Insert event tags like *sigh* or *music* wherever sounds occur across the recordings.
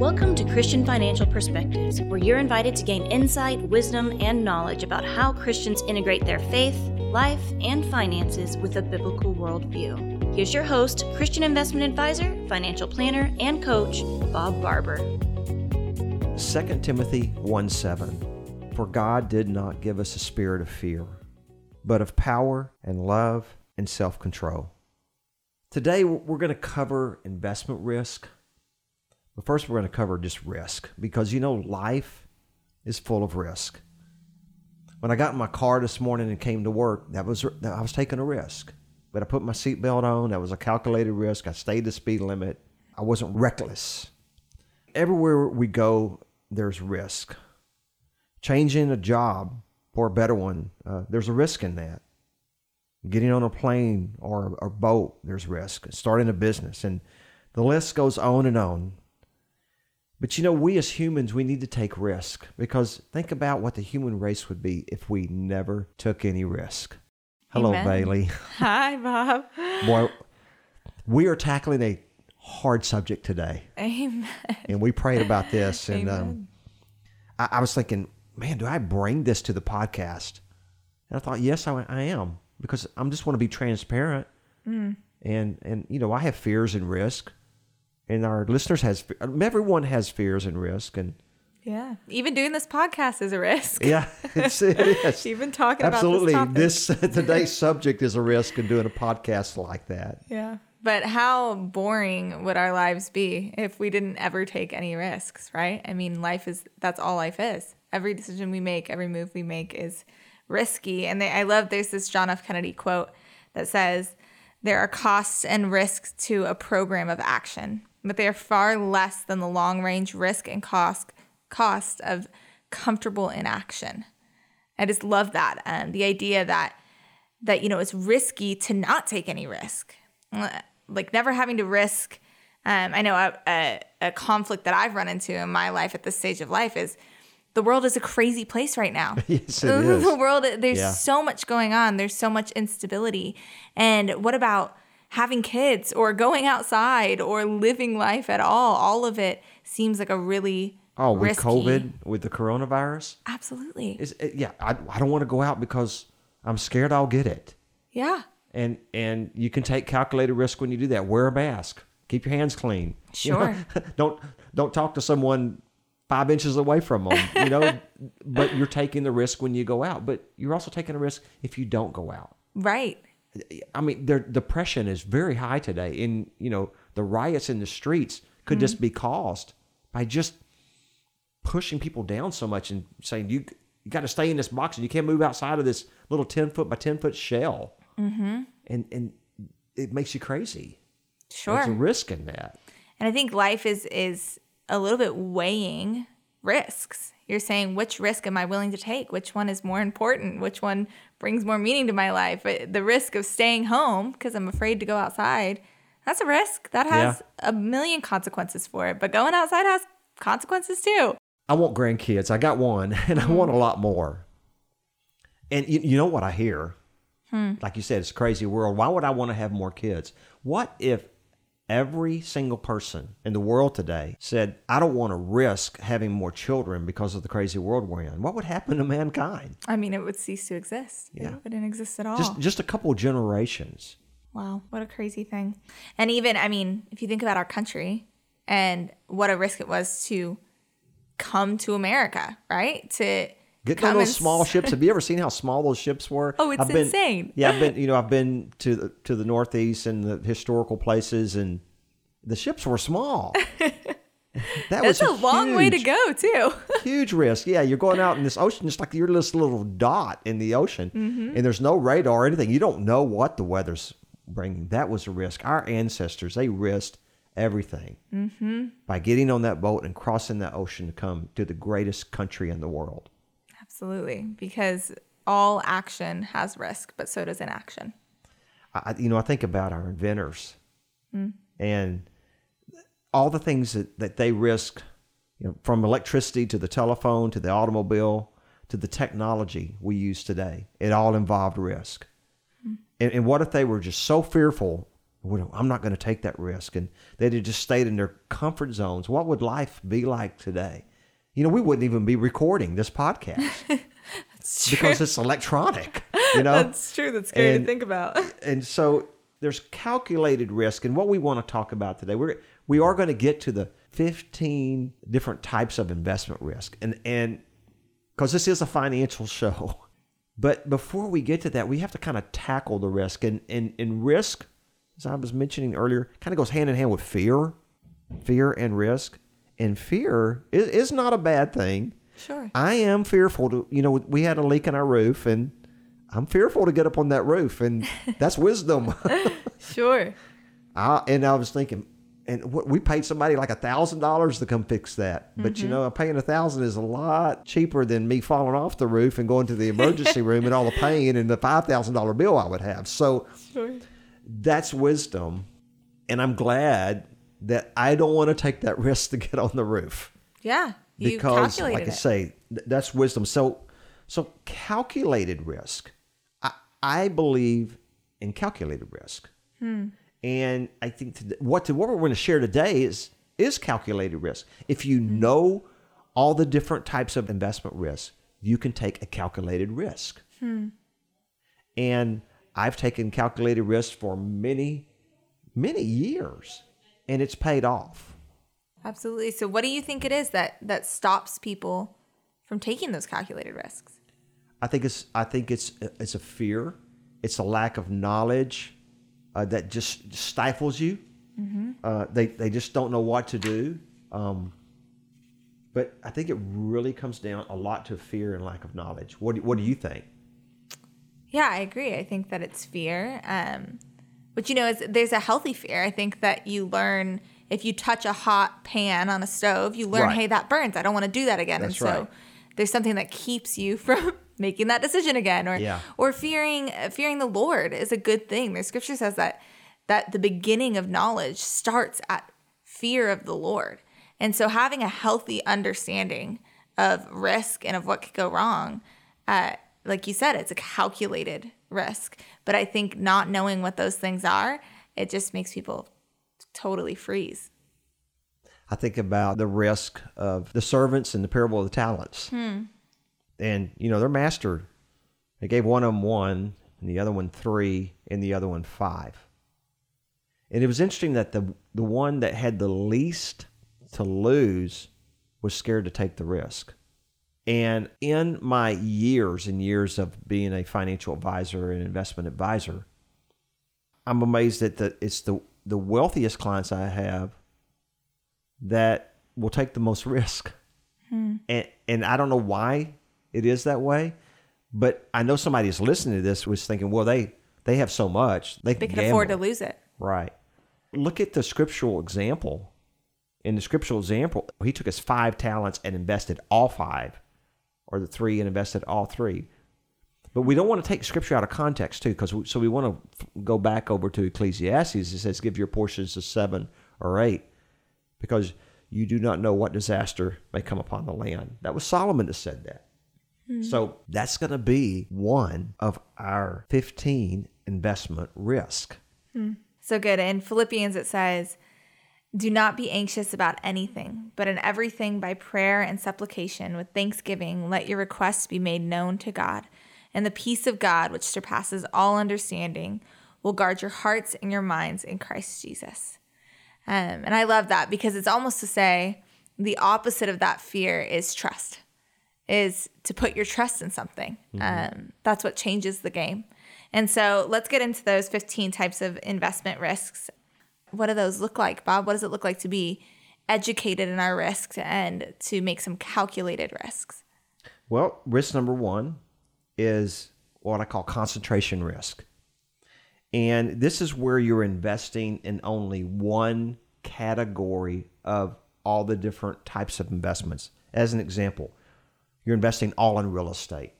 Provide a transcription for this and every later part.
Welcome to Christian Financial Perspectives, where you're invited to gain insight, wisdom, and knowledge about how Christians integrate their faith, life, and finances with a biblical worldview. Here's your host, Christian investment advisor, financial planner, and coach, Bob Barber. 2 Timothy 1 7. For God did not give us a spirit of fear, but of power and love and self control. Today, we're going to cover investment risk. But first, we're going to cover just risk because you know, life is full of risk. When I got in my car this morning and came to work, that was I was taking a risk. But I put my seatbelt on. That was a calculated risk. I stayed the speed limit. I wasn't reckless. Everywhere we go, there's risk. Changing a job for a better one, uh, there's a risk in that getting on a plane or a boat, there's risk. Starting a business, and the list goes on and on. But you know, we as humans, we need to take risk because think about what the human race would be if we never took any risk. Hello, Amen. Bailey. Hi, Bob. Boy, we are tackling a hard subject today, Amen. and we prayed about this, and um, I, I was thinking, man, do I bring this to the podcast? And I thought, yes, I, I am because I'm just want to be transparent, Mm. and and you know I have fears and risk, and our listeners has everyone has fears and risk, and Yeah. Even doing this podcast is a risk. yeah, it's, it is *laughs* Even talking absolutely about this. Topic. this uh, *laughs* today's subject is a risk in doing a podcast like that. Yeah. But how boring would our lives be if we didn't ever take any risks, right? I mean, life is that's all life is. Every decision we make, every move we make is risky. And they, I love there's this John F. Kennedy quote that says, There are costs and risks to a program of action, but they are far less than the long range risk and cost cost of comfortable inaction. I just love that. Um, the idea that that you know it's risky to not take any risk like never having to risk um, i know a, a, a conflict that i've run into in my life at this stage of life is the world is a crazy place right now *laughs* Yes, it *laughs* is. the world there's Yeah. so much going on there's so much instability and what about having kids or going outside or living life at all all of it seems like a really Oh, with risky. COVID, with the coronavirus, absolutely is it, yeah, I, I don't want to go out because I'm scared I'll get it. yeah and and you can take calculated risk when you do that. Wear a mask. Keep your hands clean. *laughs* You know? Sure. *laughs* don't don't talk to someone five inches away from them. You know, *laughs* but you're taking the risk when you go out. But you're also taking a risk if you don't go out. right I mean, their depression is very high today. And you know, the riots in the streets could just be caused by just pushing people down so much and saying you you got to stay in this box and you can't move outside of this little ten foot by ten foot shell. Mm-hmm. And and it makes you crazy. sure There's a risk in that. And I think life is is a little bit weighing risks. You're saying which risk am I willing to take? Which one is more important? Which one brings more meaning to my life? But The risk of staying home because I'm afraid to go outside, that's a risk. That has a million consequences for it. But going outside has consequences too. I want grandkids. I got one, *laughs* and I want a lot more. And you, you know what I hear? Hmm. Like you said, it's a crazy world. Why would I want to have more kids? What if every single person in the world today said, I don't want to risk having more children because of the crazy world we're in? What would happen to mankind? I mean, it would cease to exist. Yeah. It wouldn't exist at all. Just just a couple generations. Wow, what a crazy thing. And even, I mean, if you think about our country and what a risk it was to come to America, right? To Come on those small ships. Have you ever seen how small those ships were? *laughs* Oh, it's I've been, insane. Yeah, I've been. *laughs* You know, I've been to the to the Northeast and the historical places, and the ships were small. *laughs* That That's a long way to go, too. Huge risk. Yeah, you're going out in this ocean just like you're this little dot in the ocean, Mm-hmm. and there's no radar or anything. You don't know what the weather's bringing. That was a risk. Our ancestors they risked everything Mm-hmm. by getting on that boat and crossing that ocean to come to the greatest country in the world. Absolutely. Because all action has risk, but so does inaction. I, you know, I think about our inventors hmm. and all the things that, that they risk, you know, from electricity to the telephone to the automobile to the technology we use today. It all involved risk. Hmm. And, and what if they were just so fearful I'm not going to take that risk. And they'd have just stayed in their comfort zones. What would life be like today? You know, we wouldn't even be recording this podcast *laughs* because it's electronic. You know, that's true. That's scary And- to think about. *laughs* and so there's calculated risk and what we want to talk about today we're we are going to get to the 15 different types of investment risk and and because this is a financial *laughs* show but before we get to that we have to kind of tackle the risk and and, and risk as i was mentioning earlier kind of goes hand in hand with fear fear and risk and fear is, is not a bad thing Sure. I am fearful to, you know, we had a leak in our roof and I'm fearful to get up on that roof and *laughs* that's wisdom. *laughs* Sure. I, and I was thinking, and what, we paid somebody like a thousand dollars to come fix that. But you mm-hmm. know, paying a thousand is a lot cheaper than me falling off the roof and going to the emergency *laughs* room and all the pain and the five thousand dollar bill I would have. So Sure. that's wisdom. And I'm glad that I don't want to take that *laughs* risk to get on the roof Yeah. You because like I it. say, th- that's wisdom. So so calculated risk. I I believe in calculated risk. Hmm. And I think to, what to, what we're going to share today is is calculated risk. If you Hmm. know all the different types of investment risk, you can take a calculated risk. Hmm. And I've taken calculated risk for many many years and it's paid off. Absolutely. So what do you think it is that that stops people from taking those calculated risks? I think it's I think it's it's a fear. It's a lack of knowledge uh, that just stifles you. Uh, they they just don't know what to do. Um, but I think it really comes down a lot to fear and lack of knowledge. What do, what do you think? Yeah, I agree. I think that it's fear. Um, but you know, it's, there's a healthy fear. I think that you learn if you touch a hot pan on a stove, you learn, Right. hey, that burns. I don't want to do that again. That's and so right. there's something that keeps you from *laughs* making that decision again, or Yeah. or fearing fearing the Lord is a good thing. The Scripture says that that the beginning of knowledge starts at fear of the Lord, and so having a healthy understanding of risk and of what could go wrong uh, like you said, it's a calculated risk. But I think not knowing what those things are, it just makes people totally freeze. I think about the risk of the servants in the parable of the talents. Hmm. And, you know, their master, they gave one of them one, and the other one three, and the other one five. And it was interesting that the, the one that had the least to lose was scared to take the risk. And in my years and years of being a financial advisor and investment advisor, I'm amazed that the, it's the, the wealthiest clients I have that will take the most *laughs* risk. Hmm. And and I don't know why it is that way, but I know somebody is listening to this was thinking, well, they they have so much they can, They can afford to lose it. Right. Look at the scriptural example. In the scriptural example, he took his five talents and invested all five, or the three and invested all three. But we don't want to take scripture out of context too, because so we want to go back over to Ecclesiastes. It says, "Give your portions to seven or eight, because you do not know what disaster may come upon the land." That was Solomon that said that. Hmm. So that's going to be one of our fifteen investment risk. Hmm. So good. In Philippians, it says, Do not be anxious about anything, but in everything by prayer and supplication with thanksgiving, let your requests be made known to God. And the peace of God, which surpasses all understanding, will guard your hearts and your minds in Christ Jesus. Um, and I love that because it's almost to say the opposite of that fear is trust, is to put your trust in something. Um, that's what changes the game. And so let's get into those 15 types of investment risks. What do those look like, Bob? What does it look like to be educated in our risks and to make some calculated risks? Well, risk number one is what I call concentration risk. And this is where you're investing in only one category of all the different types of investments. As an example, you're investing all in real estate,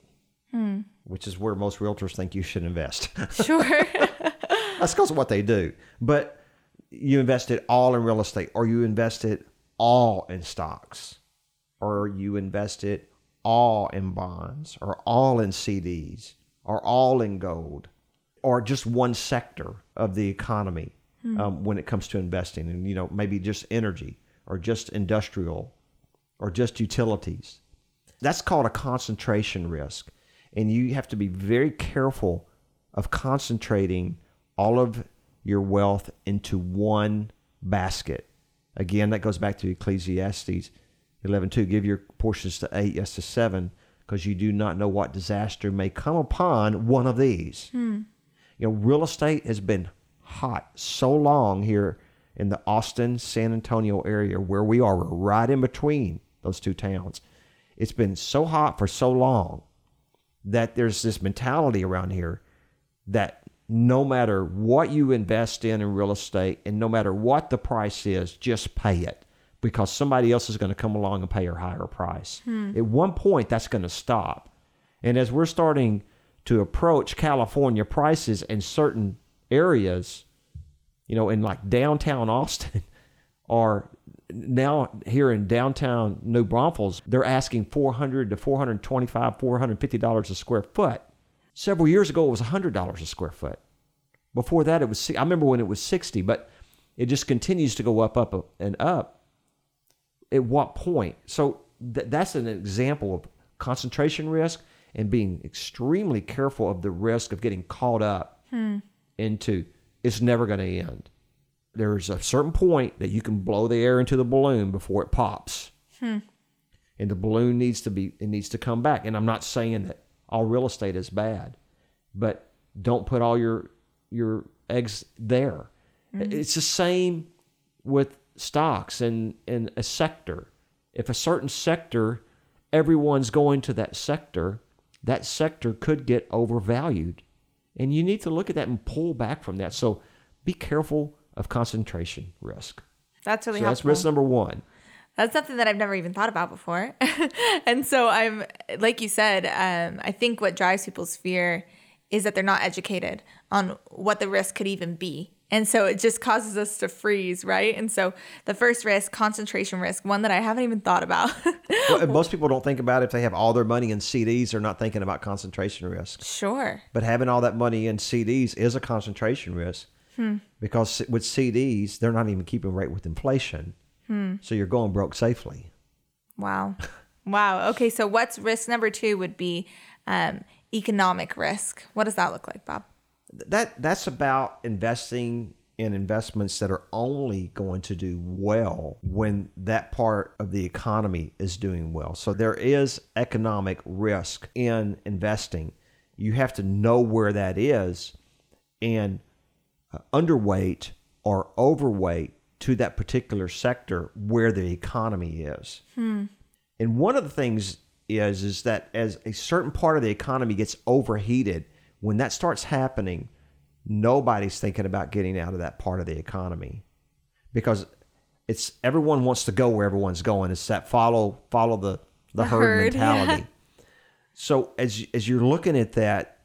hmm. which is where most realtors think you should invest. *laughs* Sure. That's because of what they do. But you invested all in real estate, or you invested all in stocks, or you invested all in bonds, or all in CDs, or all in gold, or just one sector of the economy. um, when it comes to investing, and you know maybe just energy or just industrial or just utilities. That's called a concentration risk, and you have to be very careful of concentrating all of your wealth into one basket. Again, that goes back to Ecclesiastes 11:2. Give your portions to eight, yes to seven, because you do not know what disaster may come upon one of these. Hmm. You know, real estate has been hot so long here in the Austin, San Antonio area where we are. We're right in between those two towns. It's been so hot for so long that there's this mentality around here that no matter what you invest in in real estate and no matter what the price is, just pay it because somebody else is going to come along and pay a higher price. Hmm. At one point, that's going to stop. And as we're starting to approach California prices in certain areas, you know, in like downtown Austin *laughs* or now here in downtown New Braunfels, they're asking 400 to 425, 450 dollars a square foot. Several years ago, it was $100 a square foot. Before that, it was, I remember when it was 60, but it just continues to go up, up, and up. At what point? So th- that's an example of concentration risk and being extremely careful of the risk of getting caught up hmm. into it's never going to end. There's a certain point that you can blow the air into the balloon before it pops. Hmm. And the balloon needs to be it needs to come back. And I'm not saying that all real estate is bad, but don't put all your your eggs there. Mm-hmm. It's the same with stocks and in a sector. If a certain sector, everyone's going to that sector, that sector could get overvalued. And you need to look at that and pull back from that. So be careful of concentration risk. That's really So that's risk number one. That's something that I've never even thought about before. *laughs* and so I'm, like you said, um, I think what drives people's fear is that they're not educated on what the risk could even be. And so it just causes us to freeze, right? And so the first risk, concentration risk, one that I haven't even thought about. *laughs* Well, most people don't think about if they have all their money in CDs, they're not thinking about concentration risk. sure. But having all that money in CDs is a concentration risk because with CDs, they're not even keeping rate with inflation. So you're going broke safely. Wow. *laughs* Wow. Okay. So what's risk number two would be um, economic risk. What does that look like, Bob? That that's about investing in investments that are only going to do well when that part of the economy is doing well. So there is economic risk in investing. You have to know where that is and uh, underweight or overweight to that particular sector where the economy is. Hmm. And one of the things is is that as a certain part of the economy gets overheated, when that starts happening, nobody's thinking about getting out of that part of the economy because it's everyone wants to go where everyone's going. It's that follow follow the the, The herd, herd, yeah. mentality. So as as you're looking at that,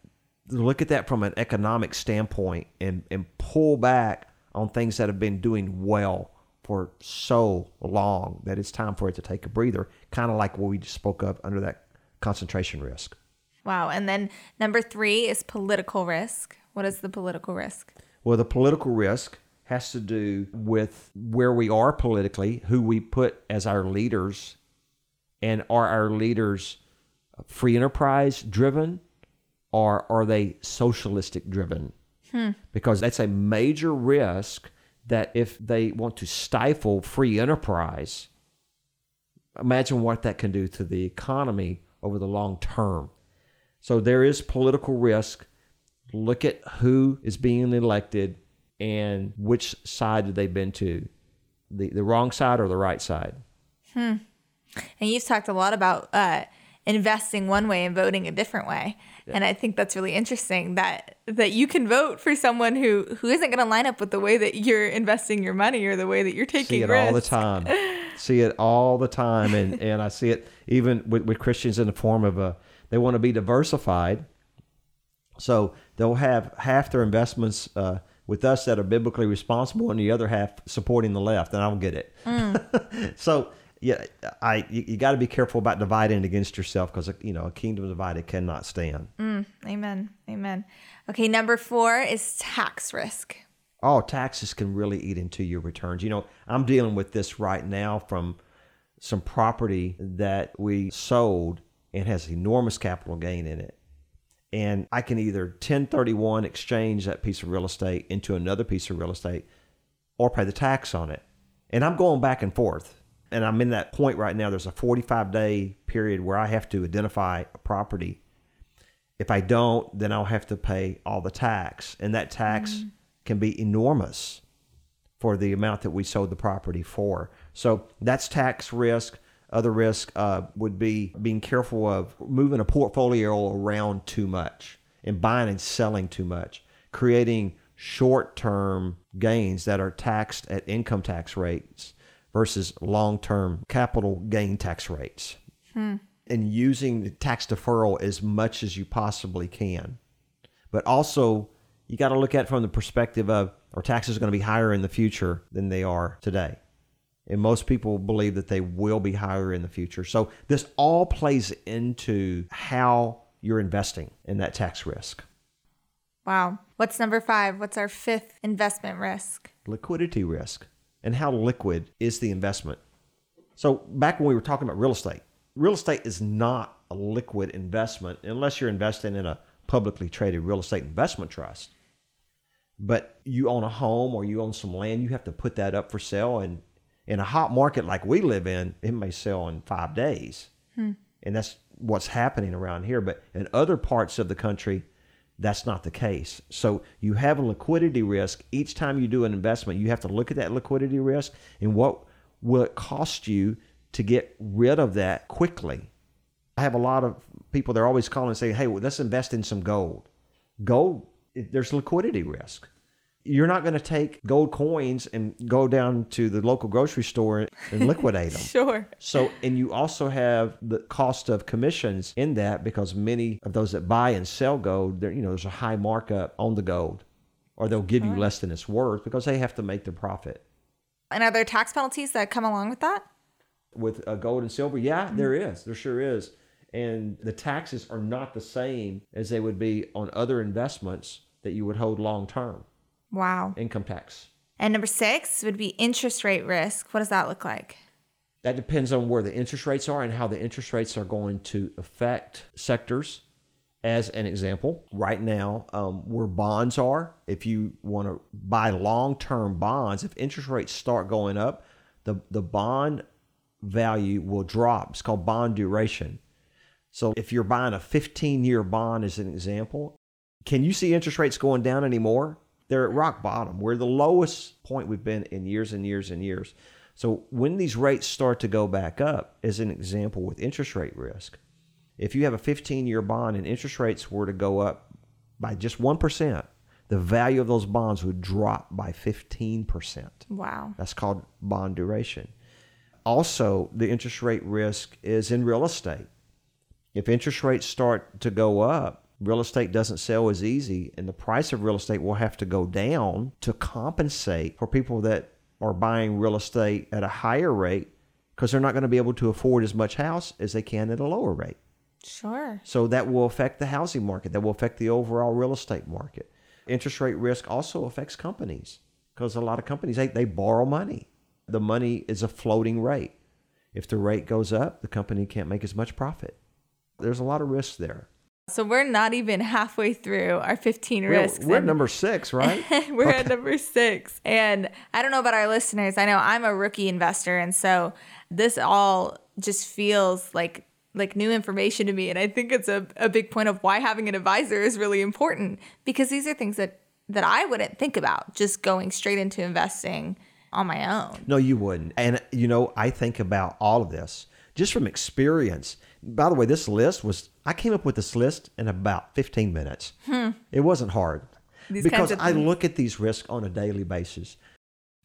look at that from an economic standpoint and and pull back on things that have been doing well for so long that it's time for it to take a breather, kind of like what we just spoke of under that concentration risk. Wow. And then number three is political risk. What is the political risk? Well, the political risk has to do with where we are politically, who we put as our leaders, and are our leaders free enterprise driven or are they socialistic driven? Because that's a major risk that if they want to stifle free enterprise, imagine what that can do to the economy over the long term. So there is political risk. Look at who is being elected and which side have they been to, the the wrong side or the right side. Hmm. And you've talked a lot about uh, investing one way and voting a different way. And I think that's really interesting that that you can vote for someone who who isn't going to line up with the way that you're investing your money or the way that you're taking See it risks. all the time. *laughs* see it all the time, and and I see it even with, with Christians in the form of a they want to be diversified, so they'll have half their investments uh, with us that are biblically responsible, and the other half supporting the left, and I don't get it. *laughs* so yeah, I you, you got to be careful about dividing against yourself because you know a kingdom divided cannot stand. Mm, amen. Amen. Okay, number four is tax risk. Oh, taxes can really eat into your returns. You know, I'm dealing with this right now from some property that we sold and has enormous capital gain in it. And I can either 1031 exchange that piece of real estate into another piece of real estate or pay the tax on it. And I'm going back and forth. And I'm in that point right now. There's a 45 day period where I have to identify a property. If I don't, then I'll have to pay all the tax. And that tax mm. can be enormous for the amount that we sold the property for. So that's tax risk. Other risk uh, would be being careful of moving a portfolio around too much and buying and selling too much, creating short term gains that are taxed at income tax rates versus long term capital gain tax rates. Hmm. And using tax deferral as much as you possibly can. But also, you got to look at it from the perspective of our taxes are going to be higher in the future than they are today. And most people believe that they will be higher in the future. So this all plays into how you're investing in that tax risk. Wow. What's number five? What's our fifth investment risk? Liquidity risk. And how liquid is the investment? So, back when we were talking about real estate, real estate is not a liquid investment unless you're investing in a publicly traded real estate investment trust. But you own a home or you own some land, you have to put that up for sale. And in a hot market like we live in, it may sell in five days. Hmm. And that's what's happening around here. But in other parts of the country, that's not the case. So you have a liquidity risk. Each time you do an investment, you have to look at that liquidity risk and what will it cost you to get rid of that quickly. I have a lot of people, they're always calling and saying, hey, well, let's invest in some gold. Gold, there's liquidity risk you're not going to take gold coins and go down to the local grocery store and liquidate *laughs* them. sure. So, and you also have the cost of commissions in that because many of those that buy and sell gold, you know, there's a high markup on the gold, or they'll give All you right. less than it's worth because they have to make their profit. And are there tax penalties that come along with that? With uh, gold and silver, yeah, mm-hmm. there is. There sure is. And the taxes are not the same as they would be on other investments that you would hold long term. Wow. Income tax. And number six would be interest rate risk. What does that look like? That depends on where the interest rates are and how the interest rates are going to affect sectors. As an example, right now, um, where bonds are, if you want to buy long term bonds, if interest rates start going up, the, the bond value will drop. It's called bond duration. So if you're buying a 15 year bond, as an example, can you see interest rates going down anymore? They're at rock bottom. We're the lowest point we've been in years and years and years. So when these rates start to go back up, as an example with interest rate risk, if you have a 15 year bond and interest rates were to go up by just 1%, the value of those bonds would drop by 15%. Wow. That's called bond duration. Also, the interest rate risk is in real estate. If interest rates start to go up, real estate doesn't sell as easy and the price of real estate will have to go down to compensate for people that are buying real estate at a higher rate because they're not going to be able to afford as much house as they can at a lower rate. Sure. So that will affect the housing market. That will affect the overall real estate market. Interest rate risk also affects companies because a lot of companies they, they borrow money. The money is a floating rate. If the rate goes up, the company can't make as much profit. There's a lot of risks there. So we're not even halfway through our 15 we're, risks. We're at number six, *laughs* right? we're okay. at number six. And I don't know about our listeners. I know I'm a rookie investor. And so this all just feels like like new information to me. And I think it's a, a big point of why having an advisor is really important because these are things that that I wouldn't think about just going straight into investing on my own. No, you wouldn't. And you know, I think about all of this just from experience. By the way, this list was I came up with this list in about 15 minutes. Hmm. It wasn't hard these because I look at these risks on a daily basis.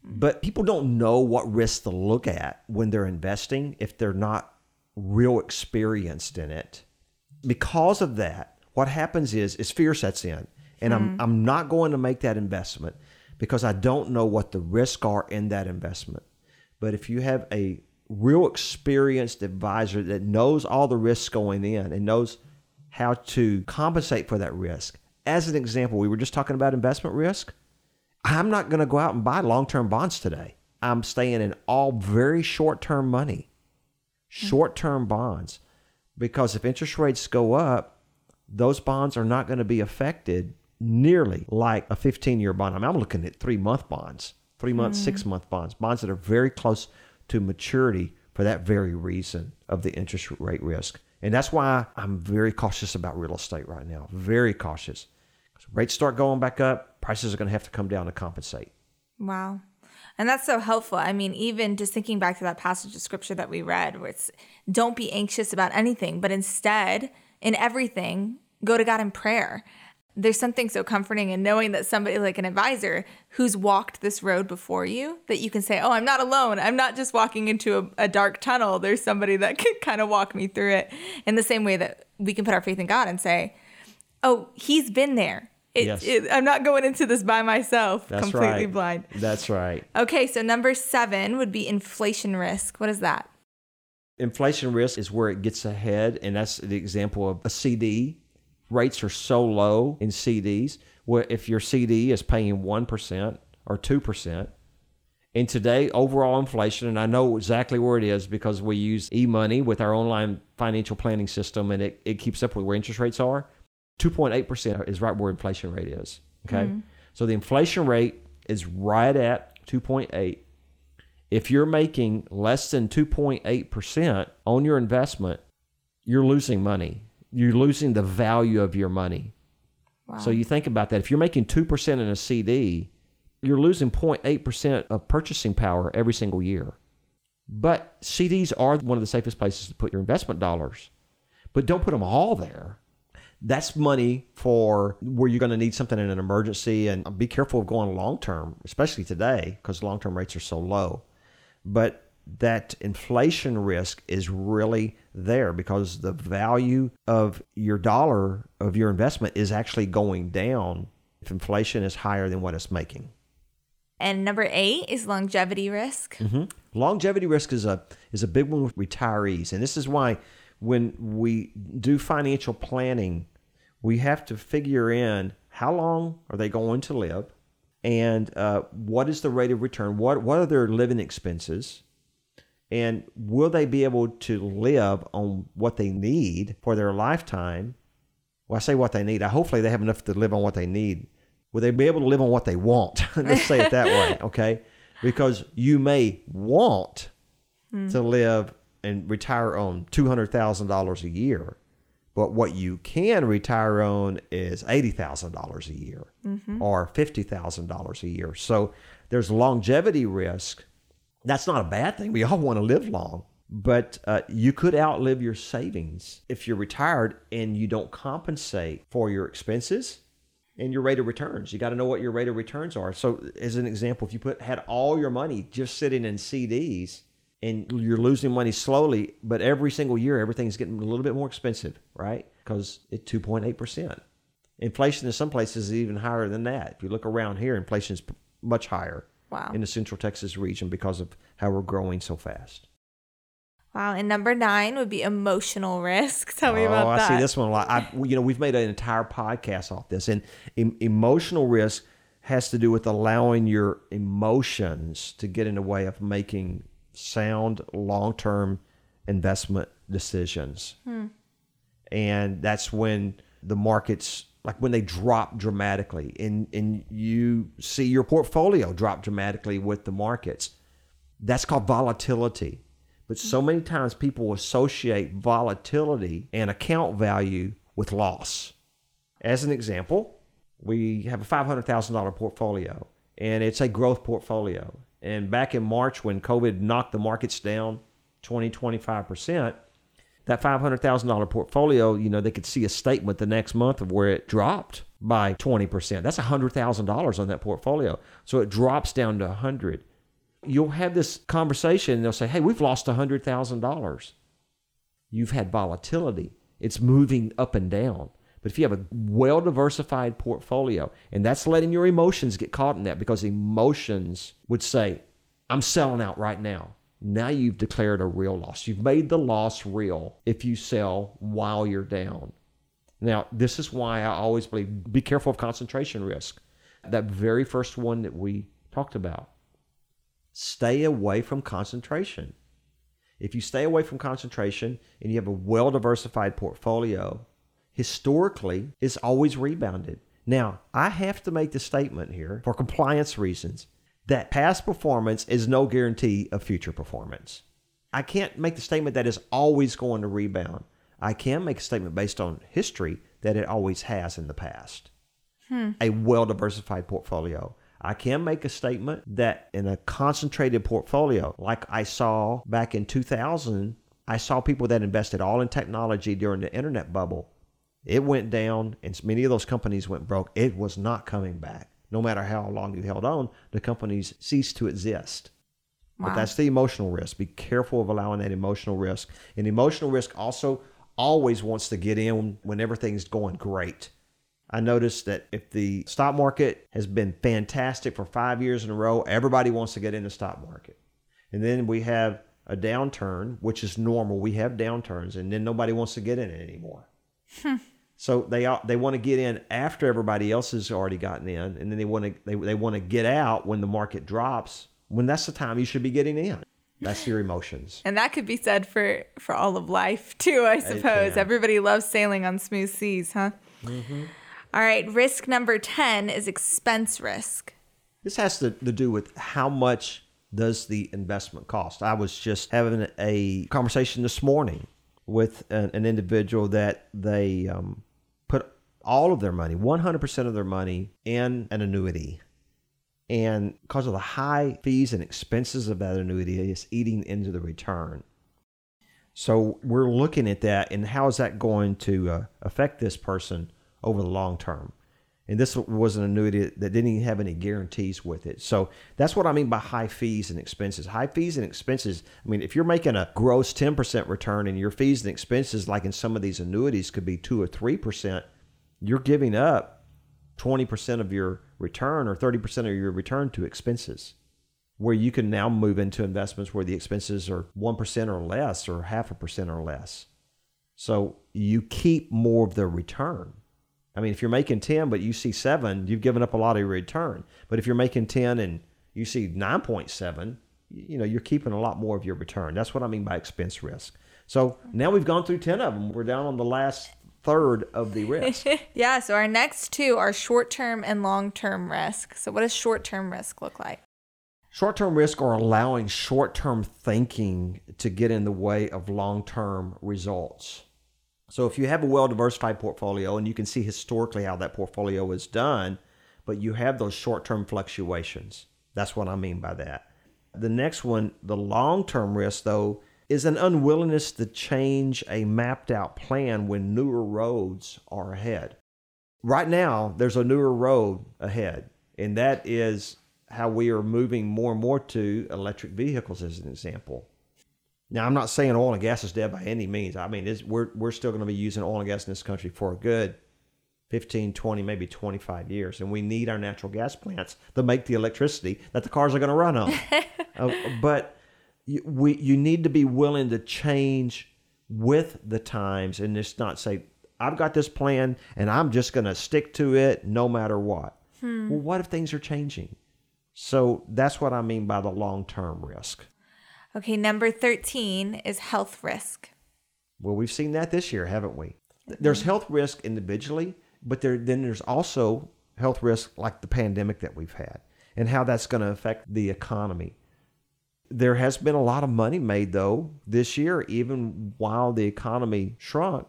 But people don't know what risks to look at when they're investing if they're not real experienced in it. Because of that, what happens is is fear sets in. And I'm hmm. I'm not going to make that investment because I don't know what the risks are in that investment. But if you have a real experienced advisor that knows all the risks going in and knows how to compensate for that risk. As an example, we were just talking about investment risk. I'm not going to go out and buy long term bonds today. I'm staying in all very short term money, short term bonds, because if interest rates go up, those bonds are not going to be affected nearly like a 15 year bond. I mean, I'm looking at three month bonds, three month, mm. six month bonds, bonds that are very close to maturity for that very reason of the interest rate risk. And that's why I'm very cautious about real estate right now. Very cautious. Because Rates start going back up, prices are going to have to come down to compensate. Wow. And that's so helpful. I mean, even just thinking back to that passage of scripture that we read, where it's don't be anxious about anything, but instead, in everything, go to God in prayer. There's something so comforting in knowing that somebody like an advisor who's walked this road before you, that you can say, Oh, I'm not alone. I'm not just walking into a, a dark tunnel. There's somebody that *laughs* can kind of walk me through it in the same way that we can put our faith in God and say, Oh, He's been there. It, yes. It, I'm not going into this by myself, That's completely right. blind. That's right. Okay, so number seven would be inflation risk. What is that? Inflation risk is where it gets ahead, and that's the example of a CD. Rates are so low in CDs. Where if your CD is paying one percent or two percent, and today overall inflation, and I know exactly where it is because we use eMoney with our online financial planning system, and it, it keeps up with where interest rates are 2.8% is right where inflation rate is. Okay. Mm-hmm. So the inflation rate is right at 2.8. If you're making less than 2.8% on your investment, you're losing money. You're losing the value of your money. Wow. So you think about that. If you're making 2% in a CD, you're losing 0.8% of purchasing power every single year. But CDs are one of the safest places to put your investment dollars. But don't put them all there that's money for where you're going to need something in an emergency and be careful of going long term especially today because long term rates are so low but that inflation risk is really there because the value of your dollar of your investment is actually going down if inflation is higher than what it's making and number eight is longevity risk. Mm-hmm. Longevity risk is a is a big one with retirees, and this is why when we do financial planning, we have to figure in how long are they going to live and uh, what is the rate of return what, what are their living expenses and will they be able to live on what they need for their lifetime well i say what they need hopefully they have enough to live on what they need will they be able to live on what they want *laughs* let's say it that way *laughs* okay because you may want mm. to live and retire on $200000 a year but what you can retire on is $80,000 a year mm-hmm. or $50,000 a year. So there's longevity risk. That's not a bad thing. We all want to live long, but uh, you could outlive your savings if you're retired and you don't compensate for your expenses and your rate of returns. You got to know what your rate of returns are. So, as an example, if you put had all your money just sitting in CDs, and you're losing money slowly, but every single year everything's getting a little bit more expensive, right? Because it's 2.8%. Inflation in some places is even higher than that. If you look around here, inflation is much higher wow. in the Central Texas region because of how we're growing so fast. Wow. And number nine would be emotional risk. *laughs* Tell me oh, about that. Oh, I see this one a lot. I, you know, we've made an entire podcast off this, and em- emotional risk has to do with allowing your emotions to get in the way of making sound long term investment decisions. Hmm. And that's when the markets like when they drop dramatically and, and you see your portfolio drop dramatically with the markets. That's called volatility. But so hmm. many times people associate volatility and account value with loss. As an example, we have a $500,000 portfolio and it's a growth portfolio. And back in March, when COVID knocked the markets down 20, 25%, that $500,000 portfolio, you know, they could see a statement the next month of where it dropped by 20%. That's $100,000 on that portfolio. So it drops down to 100. You'll have this conversation and they'll say, "Hey, we've lost $100,000." You've had volatility. It's moving up and down. But if you have a well diversified portfolio, and that's letting your emotions get caught in that because emotions would say, I'm selling out right now. Now you've declared a real loss. You've made the loss real if you sell while you're down. Now, this is why I always believe be careful of concentration risk That very first one that we talked about. Stay away from concentration. If you stay away from concentration and you have a well diversified portfolio, historically, it's always rebounded. Now, I have to make the statement here for compliance reasons that past performance is no guarantee of future performance. I can't make the statement that it's always going to rebound. I can make a statement based on history that it always has in the past. Hmm. A well diversified portfolio. I can make a statement that in a concentrated portfolio, like I saw back in 2000, I saw people that invested all in technology during the internet bubble. It went down, and many of those companies went broke. It was not coming back. No matter how long you held on, the companies cease to exist. Wow. But that's the emotional risk. Be careful of allowing that emotional risk. And emotional risk also always wants to get in when everything's going great. I noticed that if the stock market has been fantastic for five years in a row, everybody wants to get in the stock market. And then we have a downturn, which is normal. We have downturns, and then nobody wants to get in it anymore. *laughs* So they they want to get in after everybody else has already gotten in, and then they want to they, they want to get out when the market drops. When that's the time you should be getting in. That's your emotions. And that could be said for for all of life too, I suppose. Everybody loves sailing on smooth seas, huh? Mm-hmm. All right, risk number 10 is expense risk. This has to, to do with how much does the investment cost. I was just having a conversation this morning with an, an individual that they um, all of their money, 100% of their money, in an annuity. And because of the high fees and expenses of that annuity, it's eating into the return. So we're looking at that and how is that going to uh, affect this person over the long term? And this was an annuity that didn't even have any guarantees with it. So that's what I mean by high fees and expenses. High fees and expenses. I mean, if you're making a gross 10% return and your fees and expenses, like in some of these annuities, could be 2 or 3%, you're giving up 20% of your return or 30% of your return to expenses. Where you can now move into investments where the expenses are 1% or less or half a percent or less. So you keep more of the return. I mean, if you're making 10, but you see seven, you've given up a lot of your return. But if you're making 10 and you see 9.7, you know, you're keeping a lot more of your return. That's what I mean by expense risk. So now we've gone through 10 of them. We're down on the last third of the risk. *laughs* yeah. So our next two are short term and long term risk. So, what does short term risk look like? Short term risk are allowing short term thinking to get in the way of long term results. So, if you have a well diversified portfolio and you can see historically how that portfolio is done, but you have those short term fluctuations, that's what I mean by that. The next one, the long term risk, though, is an unwillingness to change a mapped out plan when newer roads are ahead. Right now, there's a newer road ahead, and that is how we are moving more and more to electric vehicles, as an example. Now, I'm not saying oil and gas is dead by any means. I mean, we're, we're still going to be using oil and gas in this country for a good 15, 20, maybe 25 years. And we need our natural gas plants to make the electricity that the cars are going to run on. *laughs* uh, but you, we you need to be willing to change with the times and just not say I've got this plan and I'm just going to stick to it no matter what. Hmm. Well, what if things are changing? So that's what I mean by the long term risk. Okay, number 13 is health risk. Well, we've seen that this year, haven't we? There's health risk individually, but there then there's also health risk like the pandemic that we've had and how that's going to affect the economy. There has been a lot of money made, though, this year, even while the economy shrunk,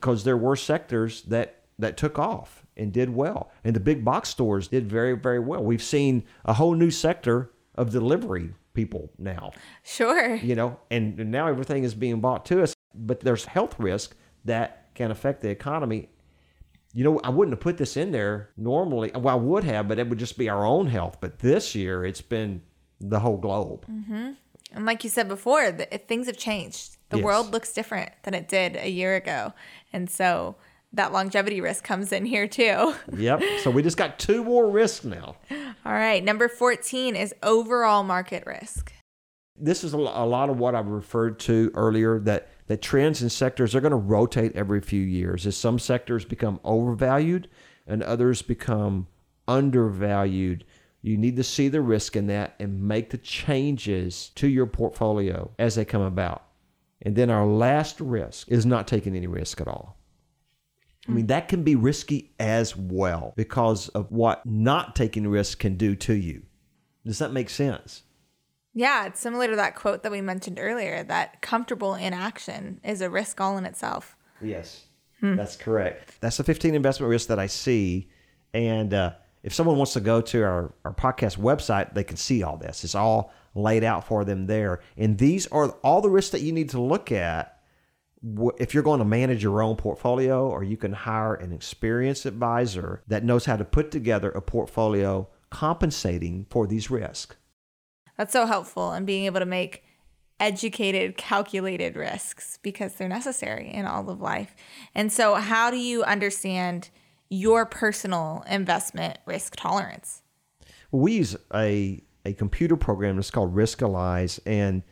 because there were sectors that, that took off and did well. And the big box stores did very, very well. We've seen a whole new sector of delivery people now. Sure. You know, and, and now everything is being bought to us, but there's health risk that can affect the economy. You know, I wouldn't have put this in there normally. Well, I would have, but it would just be our own health. But this year, it's been the whole globe. Mm-hmm. And like you said before, the, things have changed. The yes. world looks different than it did a year ago. And so that longevity risk comes in here too. *laughs* yep. So we just got two more risks now. All right. Number 14 is overall market risk. This is a lot of what I referred to earlier that, that trends and sectors are going to rotate every few years as some sectors become overvalued and others become undervalued. You need to see the risk in that and make the changes to your portfolio as they come about. And then our last risk is not taking any risk at all. I mean, that can be risky as well because of what not taking risk can do to you. Does that make sense? Yeah, it's similar to that quote that we mentioned earlier that comfortable inaction is a risk all in itself. Yes, that's correct. That's the 15 investment risk that I see. And uh, if someone wants to go to our, our podcast website, they can see all this. It's all laid out for them there. And these are all the risks that you need to look at if you're going to manage your own portfolio, or you can hire an experienced advisor that knows how to put together a portfolio compensating for these risks. That's so helpful in being able to make educated, calculated risks because they're necessary in all of life. And so, how do you understand your personal investment risk tolerance? we use a a computer program that's called Riskalyze, and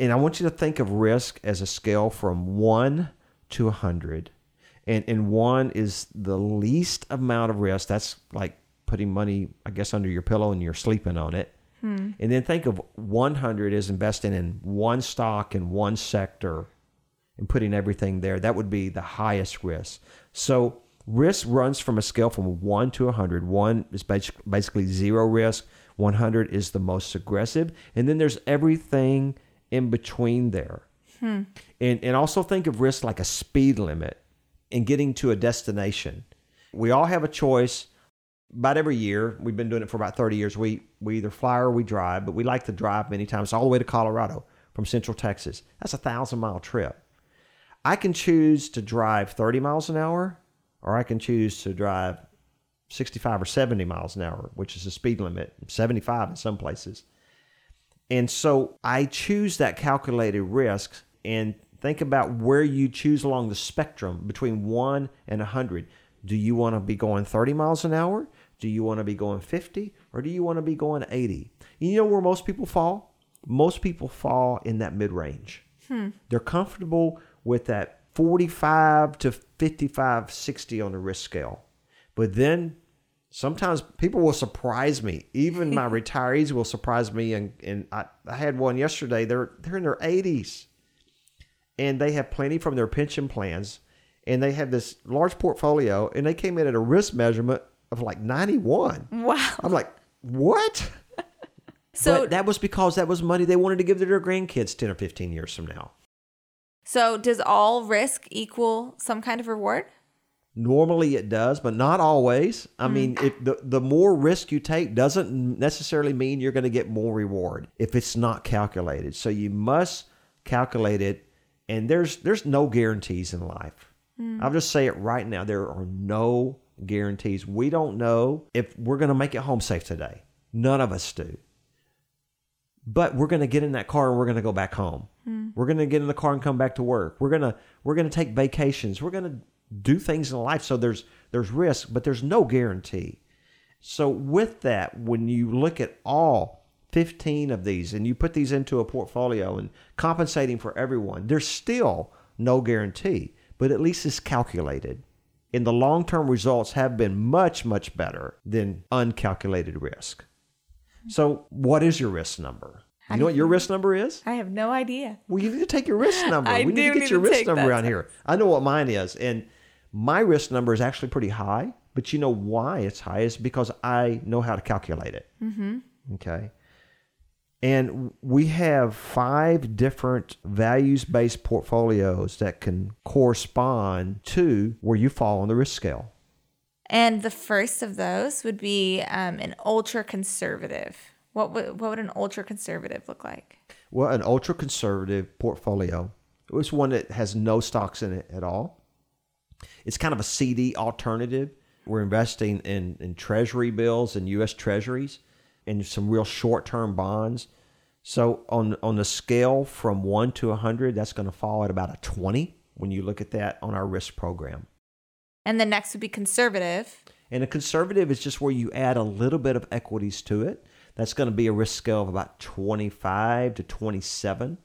and I want you to think of risk as a scale from one to a hundred, and and one is the least amount of risk. That's like putting money, I guess, under your pillow and you're sleeping on it. Hmm. And then think of 100 as investing in one stock in one sector and putting everything there. That would be the highest risk. So risk runs from a scale from 1 to 100. 1 is basically zero risk, 100 is the most aggressive, and then there's everything in between there. Hmm. And and also think of risk like a speed limit in getting to a destination. We all have a choice about every year. We've been doing it for about 30 years. We we either fly or we drive, but we like to drive many times all the way to Colorado from Central Texas. That's a thousand mile trip. I can choose to drive 30 miles an hour, or I can choose to drive 65 or 70 miles an hour, which is the speed limit, 75 in some places. And so I choose that calculated risk and think about where you choose along the spectrum between 1 and 100. Do you want to be going 30 miles an hour? Do you want to be going 50? Or do you want to be going 80? You know where most people fall? Most people fall in that mid range. Hmm. They're comfortable with that 45 to 55, 60 on the risk scale. But then sometimes people will surprise me. Even my *laughs* retirees will surprise me. And, and I, I had one yesterday. They're they're in their 80s, and they have plenty from their pension plans, and they have this large portfolio, and they came in at a risk measurement of like 91. Wow. I'm like, what? *laughs* So, but that was because that was money they wanted to give to their grandkids 10 or 15 years from now. So does all risk equal some kind of reward? Normally it does, but not always. I mm. mean, if the, the more risk you take doesn't necessarily mean you're going to get more reward if it's not calculated. So you must calculate it and there's there's no guarantees in life. Mm. I'll just say it right now. There are no guarantees. We don't know if we're going to make it home safe today. None of us do. But we're going to get in that car and we're going to go back home. Hmm. We're going to get in the car and come back to work. We're going to we're going to take vacations. We're going to do things in life. So there's there's risk, but there's no guarantee. So with that, when you look at all 15 of these and you put these into a portfolio and compensating for everyone, there's still no guarantee, but at least it's calculated. And the long-term results have been much much better than uncalculated risk. So what is your risk number? You know what your risk number is? I have no idea. Well, you need to take your risk *laughs* number. I we need to get need your to risk number around here. I know what mine is, and my risk number is actually pretty high. But you know why it's high is because I know how to calculate it. Mm-hmm. Okay. And we have five different values based portfolios that can correspond to where you fall on the risk scale. And the first of those would be um, an ultra conservative. What would what would an ultra conservative look like? Well, an ultra conservative portfolio is one that has no stocks in it at all. It's kind of a CD alternative. We're investing in, in treasury bills and US treasuries and some real short term bonds. So on on the scale from one to hundred, that's going to fall at about a twenty when you look at that on our risk program. And the next would be conservative. And a conservative is just where you add a little bit of equities to it. That's going to be a risk scale of about 25 to 27.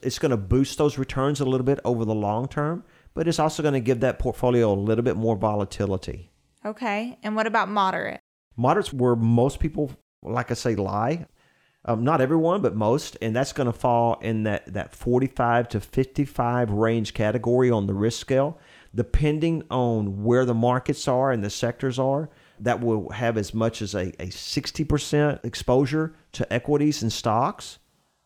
It's going to boost those returns a little bit over the long term, but it's also going to give that portfolio a little bit more volatility. Okay. And what about moderate? Moderate's where most people, like I say, lie. Um, not everyone, but most, and that's going to fall in that, that 45 to 55 range category on the risk scale, depending on where the markets are and the sectors are. That will have as much as a, a 60% exposure to equities and stocks,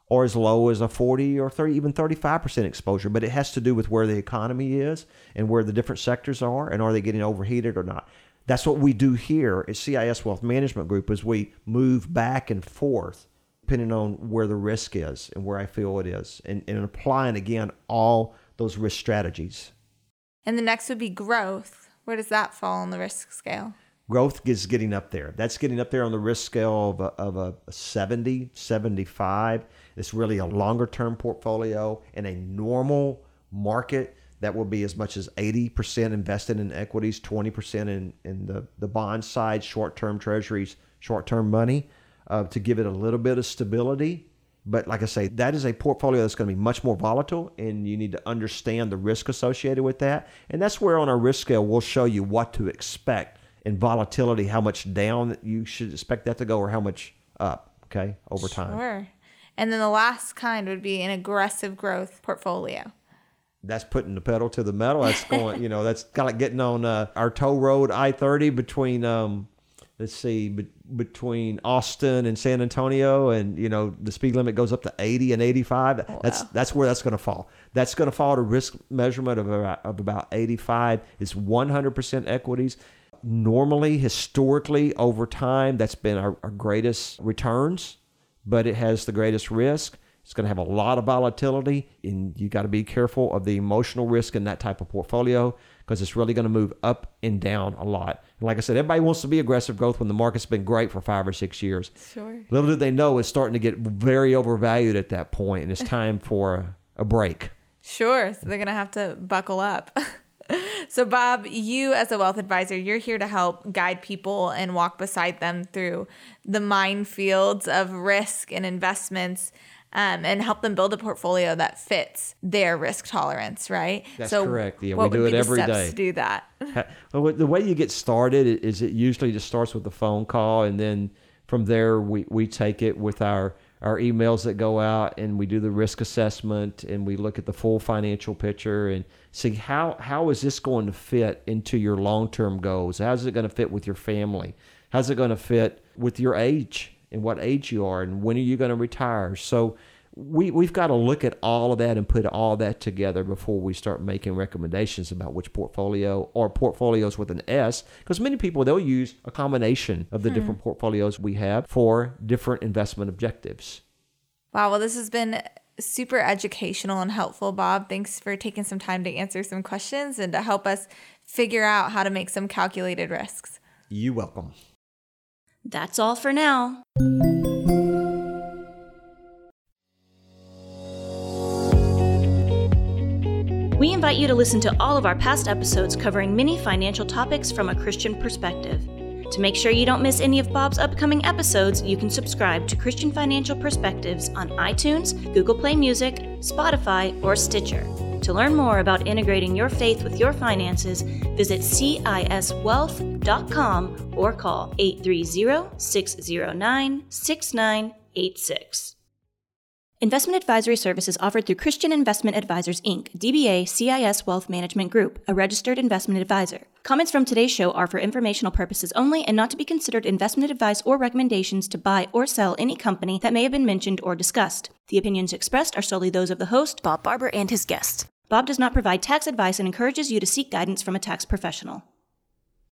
or as low as a 40 or 30, even 35% exposure. But it has to do with where the economy is and where the different sectors are, and are they getting overheated or not. That's what we do here at CIS Wealth Management Group is we move back and forth depending on where the risk is and where I feel it is, and, and applying again all those risk strategies. And the next would be growth. Where does that fall on the risk scale? Growth is getting up there. That's getting up there on the risk scale of a, of a 70, 75. It's really a longer term portfolio in a normal market that will be as much as 80% invested in equities, 20% in, in the, the bond side, short term treasuries, short term money uh, to give it a little bit of stability. But like I say, that is a portfolio that's going to be much more volatile, and you need to understand the risk associated with that. And that's where on our risk scale, we'll show you what to expect in volatility, how much down you should expect that to go, or how much up, okay, over time. Sure. And then the last kind would be an aggressive growth portfolio. That's putting the pedal to the metal. That's *laughs* going, you know, that's kind of like getting on uh, our toll road I 30 between um, let's see, be, between Austin and San Antonio, and you know the speed limit goes up to 80 and 85. Wow. That's that's where that's going to fall. That's going to fall to risk measurement of about, of about 85. It's 100% equities. Normally, historically, over time, that's been our, our greatest returns, but it has the greatest risk. It's going to have a lot of volatility, and you got to be careful of the emotional risk in that type of portfolio because it's really going to move up and down a lot. And like I said, everybody wants to be aggressive growth when the market's been great for five or six years. Sure. Little do they know it's starting to get very overvalued at that point, and it's time for a, a break. Sure. So they're going to have to buckle up. *laughs* *laughs* so, Bob, you as a wealth advisor, you're here to help guide people and walk beside them through the minefields of risk and investments um, and help them build a portfolio that fits their risk tolerance, right? That's so correct. Yeah, we do it every day. To do that. well, the way you get started is it usually just starts with a phone call, and then from there we, we take it with our our emails that go out and we do the risk assessment and we look at the full financial picture and see how how is this going to fit into your long-term goals how's it going to fit with your family how's it going to fit with your age and what age you are and when are you going to retire. So we, we've got to look at all of that and put all that together before we start making recommendations about which portfolio or portfolios with an S. Because many people, they'll use a combination of the hmm. different portfolios we have for different investment objectives. Wow. Well, this has been super educational and helpful, Bob. Thanks for taking some time to answer some questions and to help us figure out how to make some calculated risks. You're welcome. That's all for now. Invite you to listen to all of our past episodes covering many financial topics from a Christian perspective. To make sure you don't miss any of Bob's upcoming episodes, you can subscribe to Christian Financial Perspectives on iTunes, Google Play Music, Spotify, or Stitcher. To learn more about integrating your faith with your finances, visit CISWealth.com or call 830 609 6986. Investment advisory services offered through Christian Investment Advisors Inc., DBA CIS Wealth Management Group, a registered investment advisor. Comments from today's show are for informational purposes only and not to be considered investment advice or recommendations to buy or sell any company that may have been mentioned or discussed. The opinions expressed are solely those of the host, Bob Barber, and his guests. Bob does not provide tax advice and encourages you to seek guidance from a tax professional.